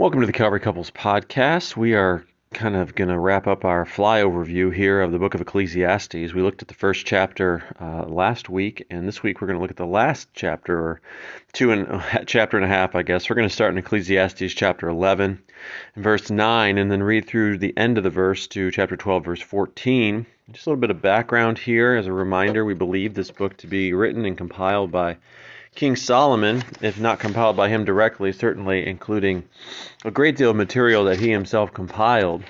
Welcome to the Calvary Couples Podcast. We are kind of going to wrap up our flyover view here of the book of Ecclesiastes. We looked at the first chapter uh, last week, and this week we're going to look at the last chapter, or two and chapter and a half, I guess. We're going to start in Ecclesiastes chapter 11, verse 9, and then read through the end of the verse to chapter 12, verse 14. Just a little bit of background here. As a reminder, we believe this book to be written and compiled by King Solomon, if not compiled by him directly, certainly including a great deal of material that he himself compiled.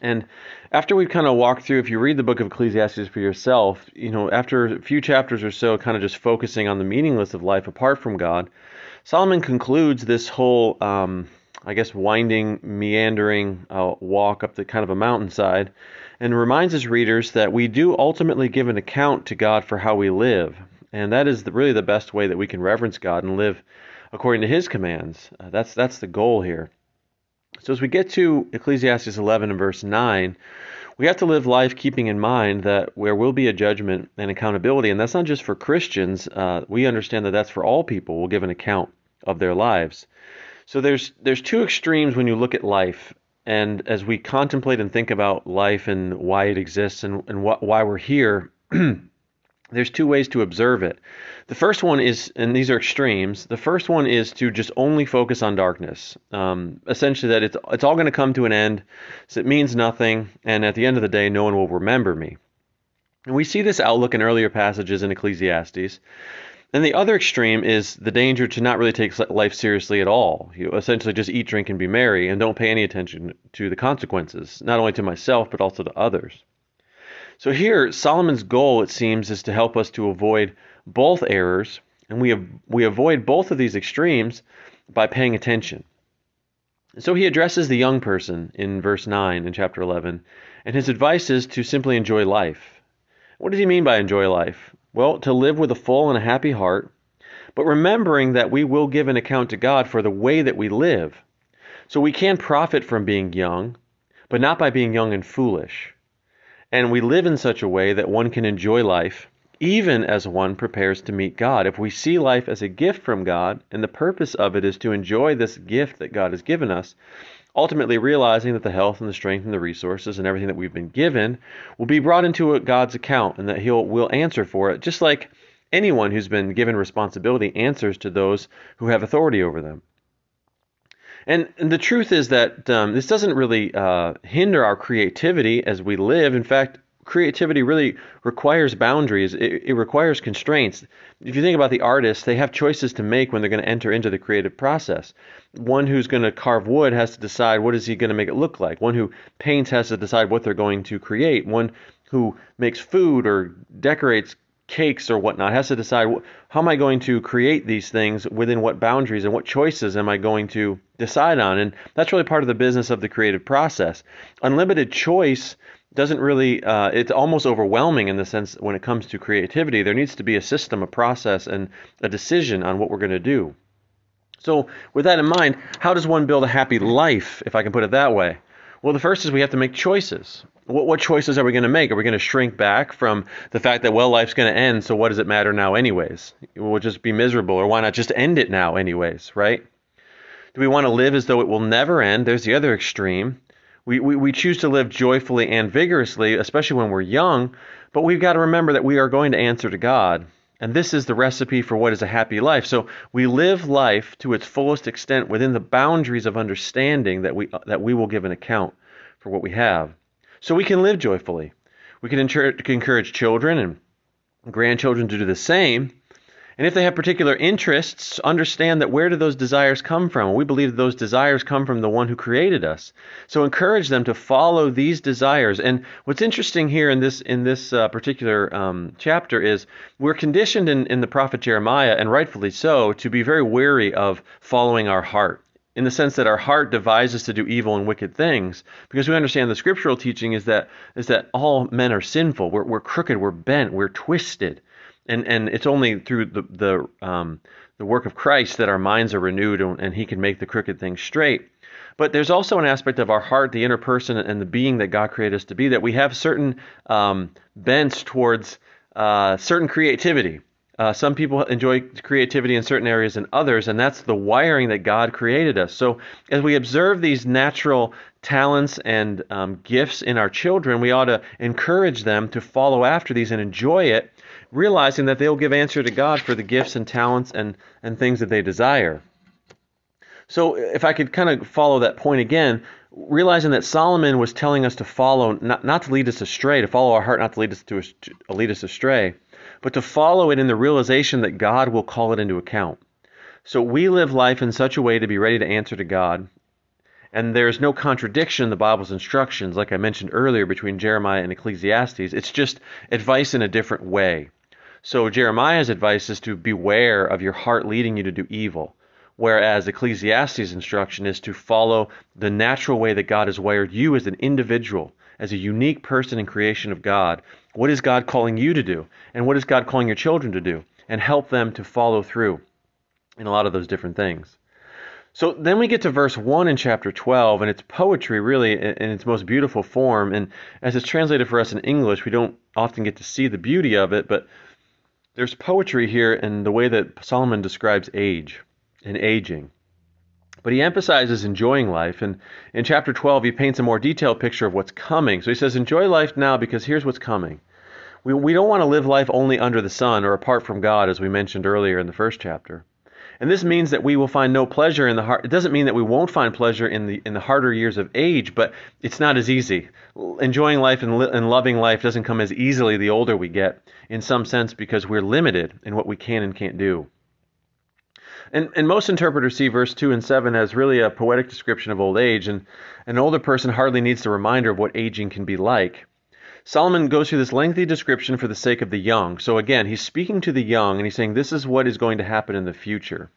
And after we've kind of walked through, if you read the book of Ecclesiastes for yourself, you know, after a few chapters or so, kind of just focusing on the meaningless of life apart from God, Solomon concludes this whole, um, I guess, winding, meandering uh, walk up the kind of a mountainside and reminds his readers that we do ultimately give an account to God for how we live. And that is the, really the best way that we can reverence God and live according to His commands. Uh, that's that's the goal here. So as we get to Ecclesiastes 11 and verse 9, we have to live life keeping in mind that there will be a judgment and accountability, and that's not just for Christians. Uh, we understand that that's for all people. We'll give an account of their lives. So there's there's two extremes when you look at life, and as we contemplate and think about life and why it exists and, and why we're here. there's two ways to observe it. The first one is, and these are extremes. The first one is to just only focus on darkness. Um, essentially, that it's it's all going to come to an end. So it means nothing, and at the end of the day, no one will remember me. And we see this outlook in earlier passages in Ecclesiastes. And the other extreme is the danger to not really take life seriously at all. You essentially just eat, drink, and be merry, and don't pay any attention to the consequences, not only to myself but also to others. So here, Solomon's goal, it seems, is to help us to avoid both errors, and we, we avoid both of these extremes by paying attention. So he addresses the young person in verse 9 in chapter 11, and his advice is to simply enjoy life. What does he mean by enjoy life? Well, to live with a full and a happy heart, but remembering that we will give an account to God for the way that we live. So we can profit from being young, but not by being young and foolish and we live in such a way that one can enjoy life even as one prepares to meet God. If we see life as a gift from God, and the purpose of it is to enjoy this gift that God has given us, ultimately realizing that the health and the strength and the resources and everything that we've been given will be brought into God's account and that He'll will answer for it, just like anyone who's been given responsibility answers to those who have authority over them. And, and the truth is that um, this doesn't really uh, hinder our creativity as we live. In fact, creativity really requires boundaries. It, it, requires constraints. If you think about the artists, they have choices to make when they're going to enter into the creative process. One who's going to carve wood has to decide what is he going to make it look like. One who paints has to decide what they're going to create. One who makes food or decorates cakes or whatnot has to decide how am I going to create these things within what boundaries and what choices am I going to decide on. And that's really part of the business of the creative process. Unlimited choice doesn't really, uh, it's almost overwhelming in the sense when it comes to creativity. There needs to be a system, a process, and a decision on what we're going to do. So, with that in mind, how does one build a happy life, if I can put it that way? Well, the first is we have to make choices. What, what choices are we going to make? Are we going to shrink back from the fact that, well, life's going to end, so what does it matter now, anyways? We'll just be miserable, or why not just end it now, anyways, right? Do we want to live as though it will never end? There's the other extreme. We, we, we choose to live joyfully and vigorously, especially when we're young, but we've got to remember that we are going to answer to God. And this is the recipe for what is a happy life. So we live life to its fullest extent within the boundaries of understanding that we that we will give an account for what we have. So we can live joyfully. We can encourage children and grandchildren to do the same. And if they have particular interests, understand that where do those desires come from? We believe that those desires come from the one who created us. So encourage them to follow these desires. And what's interesting here in this in this uh, particular um, chapter is we're conditioned in, in the prophet Jeremiah, and rightfully so, to be very wary of following our heart in the sense that our heart devises to do evil and wicked things because we understand the scriptural teaching is that is that all men are sinful we're, we're crooked we're bent we're twisted and and it's only through the the um, the work of Christ that our minds are renewed and, and He can make the crooked things straight. But there's also an aspect of our heart, the inner person, and the being that God created us to be that we have certain um, bents towards uh, certain creativity. Uh, some people enjoy creativity in certain areas and others, and that's the wiring that God created us. So, as we observe these natural talents and um, gifts in our children, we ought to encourage them to follow after these and enjoy it, realizing that they'll give answer to God for the gifts and talents and, and things that they desire. So, if I could kind of follow that point again, realizing that Solomon was telling us to follow, not, not to lead us astray, to follow our heart, not to lead us to lead us astray, but to follow it in the realization that God will call it into account. So we live life in such a way to be ready to answer to God. And there's no contradiction in the Bible's instructions, like I mentioned earlier, between Jeremiah and Ecclesiastes. It's just advice in a different way. So Jeremiah's advice is to beware of your heart leading you to do evil, whereas Ecclesiastes' instruction is to follow the natural way that God has wired you as an individual, as a unique person in creation of God, what is God calling you to do? And what is God calling your children to do? And help them to follow through in a lot of those different things. So then we get to verse 1 in chapter 12, and it's poetry really in its most beautiful form. And as it's translated for us in English, we don't often get to see the beauty of it, but there's poetry here in the way that Solomon describes age and aging. But he emphasizes enjoying life. And in chapter 12, he paints a more detailed picture of what's coming. So he says, Enjoy life now because here's what's coming. We, we don't want to live life only under the sun or apart from God, as we mentioned earlier in the first chapter. And this means that we will find no pleasure in the heart. It doesn't mean that we won't find pleasure in the in the harder years of age, but it's not as easy. Enjoying life and, li- and loving life doesn't come as easily the older we get, in some sense, because we're limited in what we can and can't do. And, and most interpreters see verse 2 and 7 as really a poetic description of old age, and an older person hardly needs the reminder of what aging can be like. Solomon goes through this lengthy description for the sake of the young. So again, he's speaking to the young and he's saying this is what is going to happen in the future.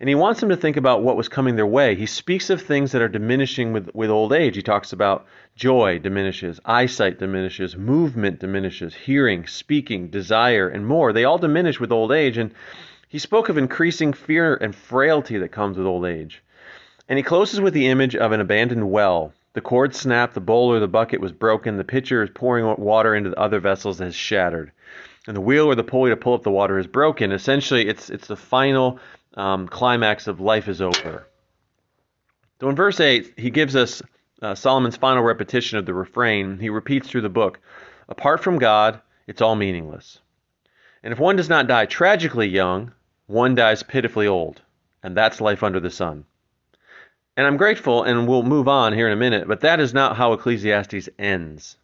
And he wants them to think about what was coming their way. He speaks of things that are diminishing with, with old age. He talks about joy diminishes, eyesight diminishes, movement diminishes, hearing, speaking, desire, and more. They all diminish with old age. And he spoke of increasing fear and frailty that comes with old age. And he closes with the image of an abandoned well. The cord snapped, the bowl or the bucket was broken, the pitcher is pouring water into the other vessels that has shattered, and the wheel or the pulley to pull up the water is broken. Essentially, it's it's the final um, climax of life is over. So in verse 8, he gives us uh, Solomon's final repetition of the refrain. He repeats through the book Apart from God, it's all meaningless. And if one does not die tragically young, one dies pitifully old, and that's life under the sun. And I'm grateful, and we'll move on here in a minute, but that is not how Ecclesiastes ends.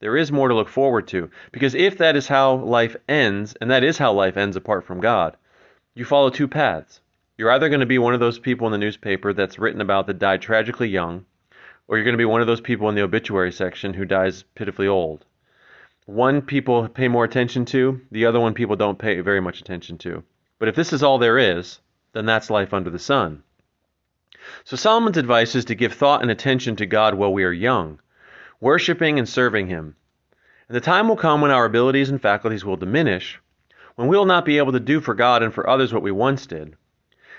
There is more to look forward to, because if that is how life ends, and that is how life ends apart from God, you follow two paths. You're either going to be one of those people in the newspaper that's written about that died tragically young, or you're going to be one of those people in the obituary section who dies pitifully old. One people pay more attention to, the other one people don't pay very much attention to. But if this is all there is, then that's life under the sun. So Solomon's advice is to give thought and attention to God while we are young, worshiping and serving Him. And the time will come when our abilities and faculties will diminish, when we will not be able to do for God and for others what we once did.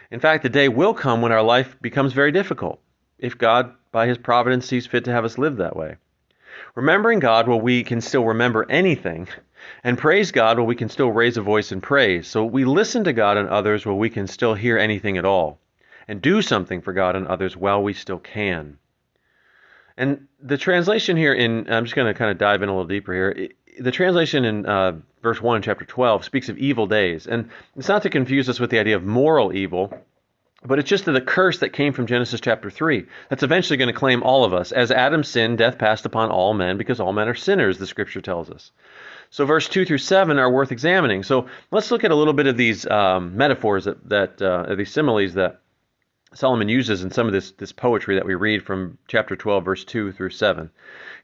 In fact, the day will come when our life becomes very difficult, if God, by His providence, sees fit to have us live that way. Remembering God while we can still remember anything and praise God while we can still raise a voice in praise. So we listen to God and others while we can still hear anything at all, and do something for God and others while we still can. And the translation here in, I'm just going to kind of dive in a little deeper here. The translation in uh, verse 1 chapter 12 speaks of evil days. And it's not to confuse us with the idea of moral evil, but it's just the curse that came from Genesis chapter 3 that's eventually going to claim all of us. As Adam sinned, death passed upon all men because all men are sinners, the scripture tells us. So verse 2 through 7 are worth examining. So let's look at a little bit of these um, metaphors that, that uh, these similes that Solomon uses in some of this, this poetry that we read from chapter 12, verse 2 through 7.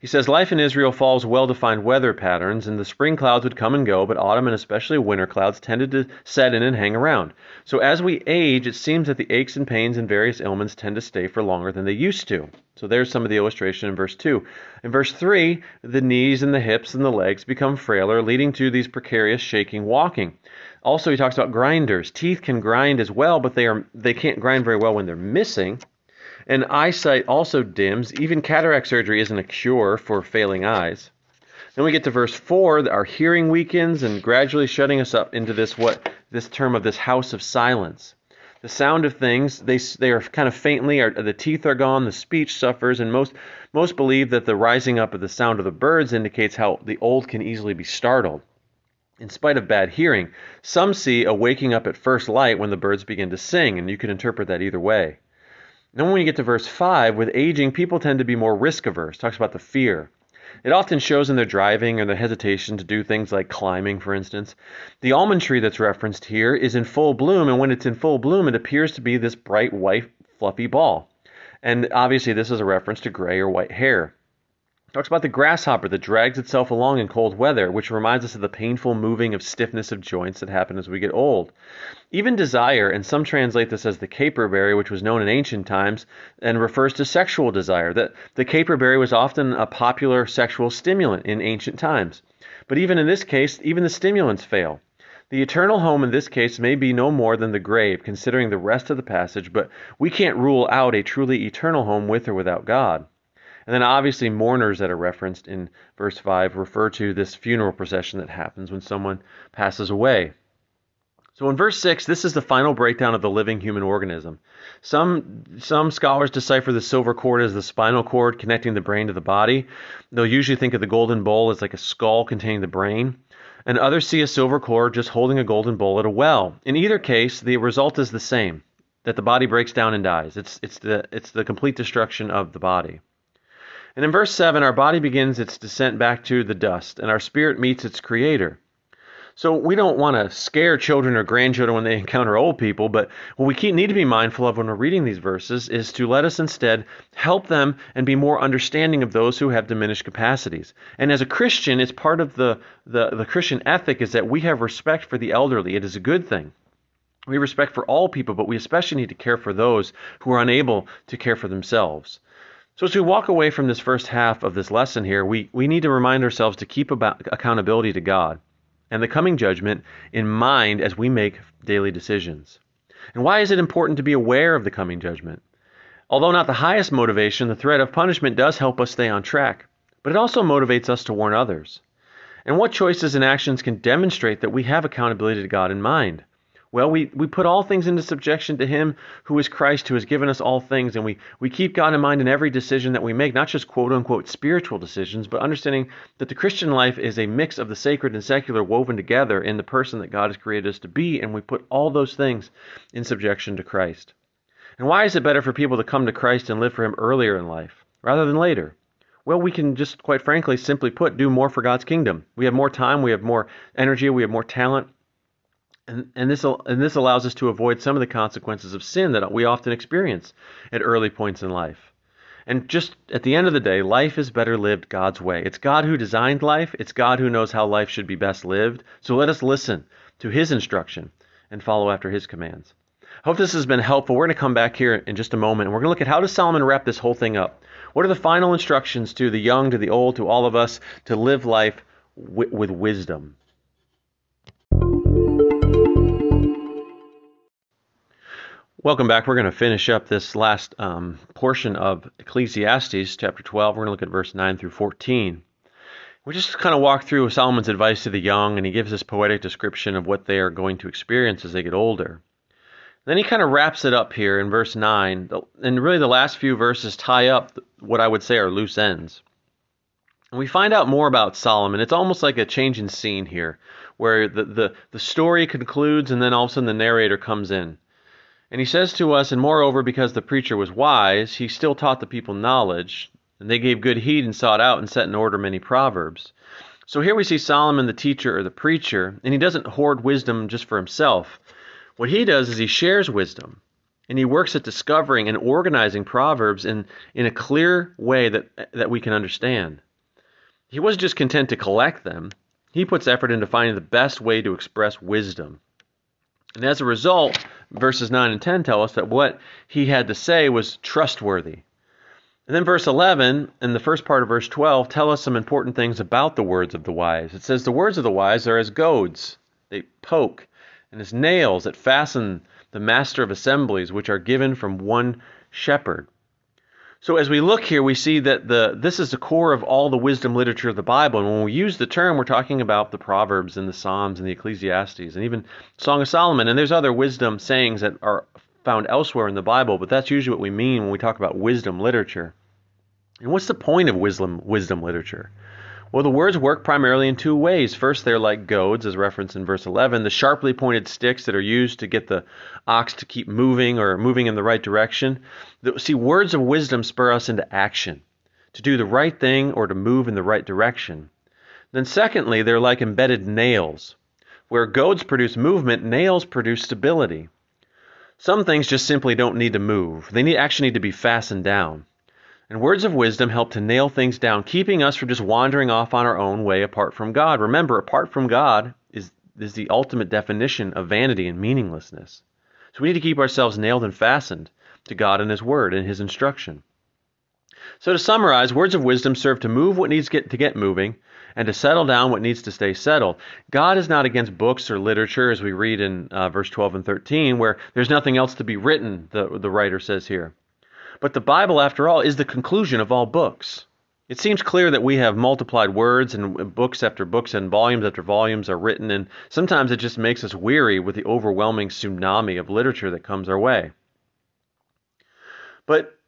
He says, Life in Israel follows well defined weather patterns, and the spring clouds would come and go, but autumn and especially winter clouds tended to set in and hang around. So as we age, it seems that the aches and pains and various ailments tend to stay for longer than they used to. So there's some of the illustration in verse 2. In verse 3, the knees and the hips and the legs become frailer, leading to these precarious shaking walking. Also, he talks about grinders. Teeth can grind as well, but they are they can't grind very well when they're missing. And eyesight also dims. Even cataract surgery isn't a cure for failing eyes. Then we get to verse 4, our hearing weakens and gradually shutting us up into this what this term of this house of silence. The sound of things, they, they are kind of faintly, are, the teeth are gone, the speech suffers, and most, most believe that the rising up of the sound of the birds indicates how the old can easily be startled. In spite of bad hearing, some see a waking up at first light when the birds begin to sing, and you can interpret that either way. Then when you get to verse 5, with aging, people tend to be more risk averse. Talks about the fear. It often shows in their driving or their hesitation to do things like climbing, for instance. The almond tree that's referenced here is in full bloom, and when it's in full bloom, it appears to be this bright white, fluffy ball. And obviously, this is a reference to gray or white hair. Talks about the grasshopper that drags itself along in cold weather, which reminds us of the painful moving of stiffness of joints that happen as we get old. Even desire, and some translate this as the caperberry, which was known in ancient times, and refers to sexual desire. That the caperberry was often a popular sexual stimulant in ancient times. But even in this case, even the stimulants fail. The eternal home in this case may be no more than the grave, considering the rest of the passage, but we can't rule out a truly eternal home with or without God. And then obviously mourners that are referenced in verse 5 refer to this funeral procession that happens when someone passes away. So in verse 6, this is the final breakdown of the living human organism. Some, some scholars decipher the silver cord as the spinal cord connecting the brain to the body. They'll usually think of the golden bowl as like a skull containing the brain. And others see a silver cord just holding a golden bowl at a well. In either case, the result is the same that the body breaks down and dies. It's, it's, the, it's the complete destruction of the body. And in verse 7, our body begins its descent back to the dust, and our spirit meets its creator. So we don't want to scare children or grandchildren when they encounter old people, but what we need to be mindful of when we're reading these verses is to let us instead help them and be more understanding of those who have diminished capacities. And as a Christian, it's part of the, the, the Christian ethic is that we have respect for the elderly. It is a good thing. We respect for all people, but we especially need to care for those who are unable to care for themselves. So as we walk away from this first half of this lesson here, we, we need to remind ourselves to keep about accountability to God and the coming judgment in mind as we make daily decisions. And why is it important to be aware of the coming judgment? Although not the highest motivation, the threat of punishment does help us stay on track, but it also motivates us to warn others. And what choices and actions can demonstrate that we have accountability to God in mind? Well, we, we put all things into subjection to Him who is Christ, who has given us all things, and we, we keep God in mind in every decision that we make, not just quote unquote spiritual decisions, but understanding that the Christian life is a mix of the sacred and secular woven together in the person that God has created us to be, and we put all those things in subjection to Christ. And why is it better for people to come to Christ and live for Him earlier in life rather than later? Well, we can just, quite frankly, simply put, do more for God's kingdom. We have more time, we have more energy, we have more talent and, and, this and this allows us to avoid some of the consequences of sin that we often experience at early points in life. And just at the end of the day, life is better lived God's way. It's God who designed life, it's God who knows how life should be best lived. So let us listen to His instruction and follow after His commands. I hope this has been helpful. We're going to come back here in just a moment and we're going to look at how does Solomon wrap this whole thing up. What are the final instructions to the young, to the old, to all of us to live life with, with wisdom? Welcome back. We're going to finish up this last um, portion of Ecclesiastes, chapter 12. We're going to look at verse 9 through 14. We just kind of walk through Solomon's advice to the young, and he gives this poetic description of what they are going to experience as they get older. Then he kind of wraps it up here in verse 9, and really the last few verses tie up what I would say are loose ends. And we find out more about Solomon. It's almost like a change in scene here, where the, the, the story concludes, and then all of a sudden the narrator comes in. And he says to us, And moreover, because the preacher was wise, he still taught the people knowledge, and they gave good heed and sought out and set in order many proverbs. So here we see Solomon, the teacher or the preacher, and he doesn't hoard wisdom just for himself. What he does is he shares wisdom, and he works at discovering and organizing proverbs in, in a clear way that, that we can understand. He wasn't just content to collect them, he puts effort into finding the best way to express wisdom. And as a result, verses 9 and 10 tell us that what he had to say was trustworthy. And then verse 11 and the first part of verse 12 tell us some important things about the words of the wise. It says, The words of the wise are as goads, they poke, and as nails that fasten the master of assemblies, which are given from one shepherd. So as we look here, we see that the this is the core of all the wisdom literature of the Bible. And when we use the term, we're talking about the Proverbs and the Psalms and the Ecclesiastes and even Song of Solomon. And there's other wisdom sayings that are found elsewhere in the Bible, but that's usually what we mean when we talk about wisdom literature. And what's the point of wisdom wisdom literature? Well, the words work primarily in two ways. First, they're like goads, as referenced in verse 11, the sharply pointed sticks that are used to get the ox to keep moving or moving in the right direction. See, words of wisdom spur us into action, to do the right thing or to move in the right direction. Then, secondly, they're like embedded nails. Where goads produce movement, nails produce stability. Some things just simply don't need to move. They need, actually need to be fastened down. And words of wisdom help to nail things down, keeping us from just wandering off on our own way apart from God. Remember, apart from God is, is the ultimate definition of vanity and meaninglessness. So we need to keep ourselves nailed and fastened to God and His Word and His instruction. So to summarize, words of wisdom serve to move what needs get, to get moving and to settle down what needs to stay settled. God is not against books or literature, as we read in uh, verse 12 and 13, where there's nothing else to be written, the, the writer says here. But the Bible, after all, is the conclusion of all books. It seems clear that we have multiplied words and books after books and volumes after volumes are written, and sometimes it just makes us weary with the overwhelming tsunami of literature that comes our way. But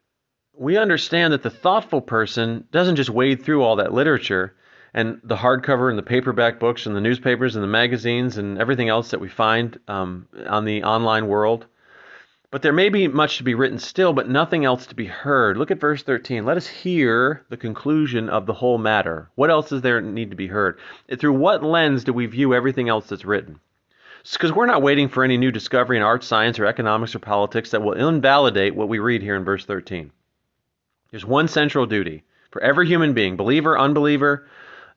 we understand that the thoughtful person doesn't just wade through all that literature and the hardcover and the paperback books and the newspapers and the magazines and everything else that we find um, on the online world. But there may be much to be written still, but nothing else to be heard. Look at verse 13. Let us hear the conclusion of the whole matter. What else is there need to be heard? Through what lens do we view everything else that's written? Because we're not waiting for any new discovery in art, science, or economics or politics that will invalidate what we read here in verse 13. There's one central duty for every human being, believer, unbeliever,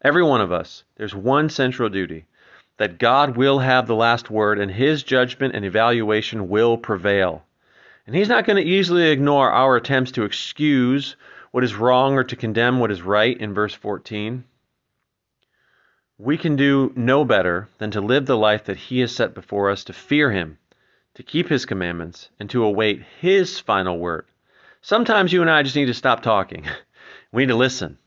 every one of us. There's one central duty that God will have the last word and his judgment and evaluation will prevail. And he's not going to easily ignore our attempts to excuse what is wrong or to condemn what is right in verse 14. We can do no better than to live the life that he has set before us, to fear him, to keep his commandments, and to await his final word. Sometimes you and I just need to stop talking. We need to listen.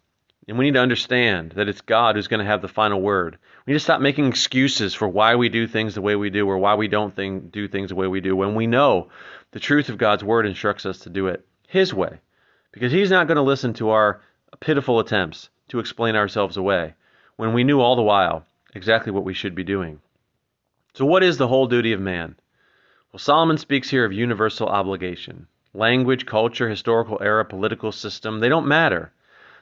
And we need to understand that it's God who's going to have the final word. We need to stop making excuses for why we do things the way we do or why we don't think, do things the way we do when we know the truth of God's word instructs us to do it His way. Because He's not going to listen to our pitiful attempts to explain ourselves away when we knew all the while exactly what we should be doing. So, what is the whole duty of man? Well, Solomon speaks here of universal obligation. Language, culture, historical era, political system, they don't matter.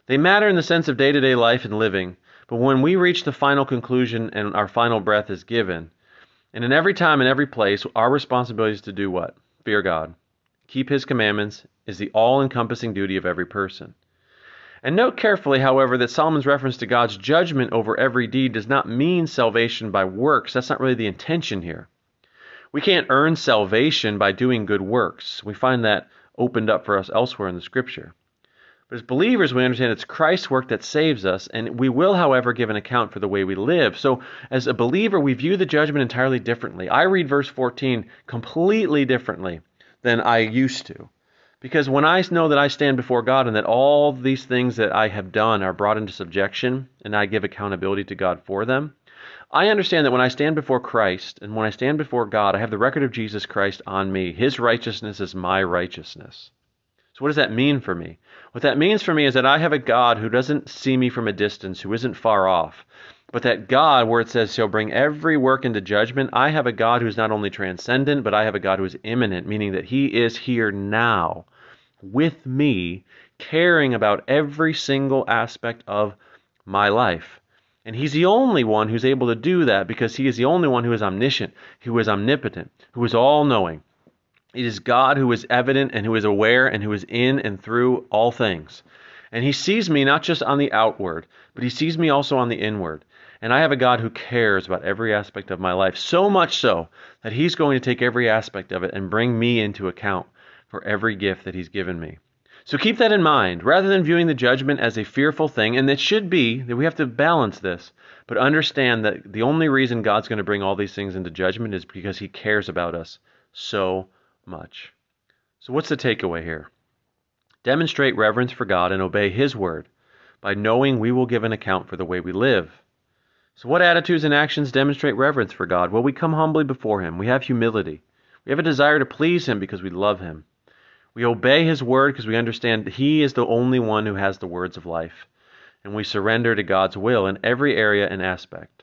They matter in the sense of day to day life and living, but when we reach the final conclusion and our final breath is given, and in every time and every place, our responsibility is to do what? Fear God. Keep His commandments is the all encompassing duty of every person. And note carefully, however, that Solomon's reference to God's judgment over every deed does not mean salvation by works. That's not really the intention here. We can't earn salvation by doing good works. We find that opened up for us elsewhere in the scripture. As believers, we understand it's Christ's work that saves us, and we will, however, give an account for the way we live. So, as a believer, we view the judgment entirely differently. I read verse 14 completely differently than I used to. Because when I know that I stand before God and that all these things that I have done are brought into subjection, and I give accountability to God for them, I understand that when I stand before Christ and when I stand before God, I have the record of Jesus Christ on me. His righteousness is my righteousness. So, what does that mean for me? What that means for me is that I have a God who doesn't see me from a distance, who isn't far off, but that God, where it says he'll bring every work into judgment, I have a God who's not only transcendent, but I have a God who is immanent, meaning that he is here now with me, caring about every single aspect of my life. And he's the only one who's able to do that because he is the only one who is omniscient, who is omnipotent, who is all knowing. It is God who is evident and who is aware and who is in and through all things. And he sees me not just on the outward, but he sees me also on the inward. And I have a God who cares about every aspect of my life, so much so that he's going to take every aspect of it and bring me into account for every gift that he's given me. So keep that in mind. Rather than viewing the judgment as a fearful thing, and it should be that we have to balance this, but understand that the only reason God's going to bring all these things into judgment is because he cares about us so much. So, what's the takeaway here? demonstrate reverence for God and obey His word by knowing we will give an account for the way we live. So, what attitudes and actions demonstrate reverence for God? Well, we come humbly before Him. We have humility. We have a desire to please Him because we love Him. We obey His word because we understand He is the only one who has the words of life. And we surrender to God's will in every area and aspect.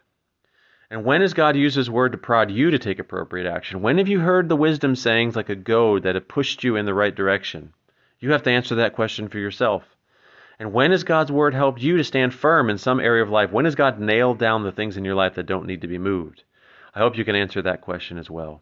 And when has God used His word to prod you to take appropriate action? When have you heard the wisdom sayings like a goad that have pushed you in the right direction? You have to answer that question for yourself. And when has God's word helped you to stand firm in some area of life? When has God nailed down the things in your life that don't need to be moved? I hope you can answer that question as well.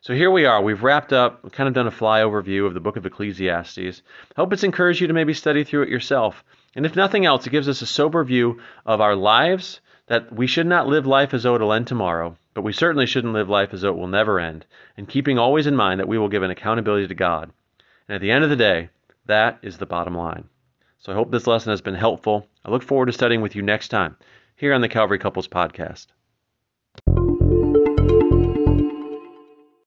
So here we are. We've wrapped up, kind of done a flyover view of the book of Ecclesiastes. Hope it's encouraged you to maybe study through it yourself. And if nothing else, it gives us a sober view of our lives, that we should not live life as though it'll end tomorrow, but we certainly shouldn't live life as though it will never end, and keeping always in mind that we will give an accountability to God. And at the end of the day, that is the bottom line. So I hope this lesson has been helpful. I look forward to studying with you next time here on the Calvary Couples Podcast.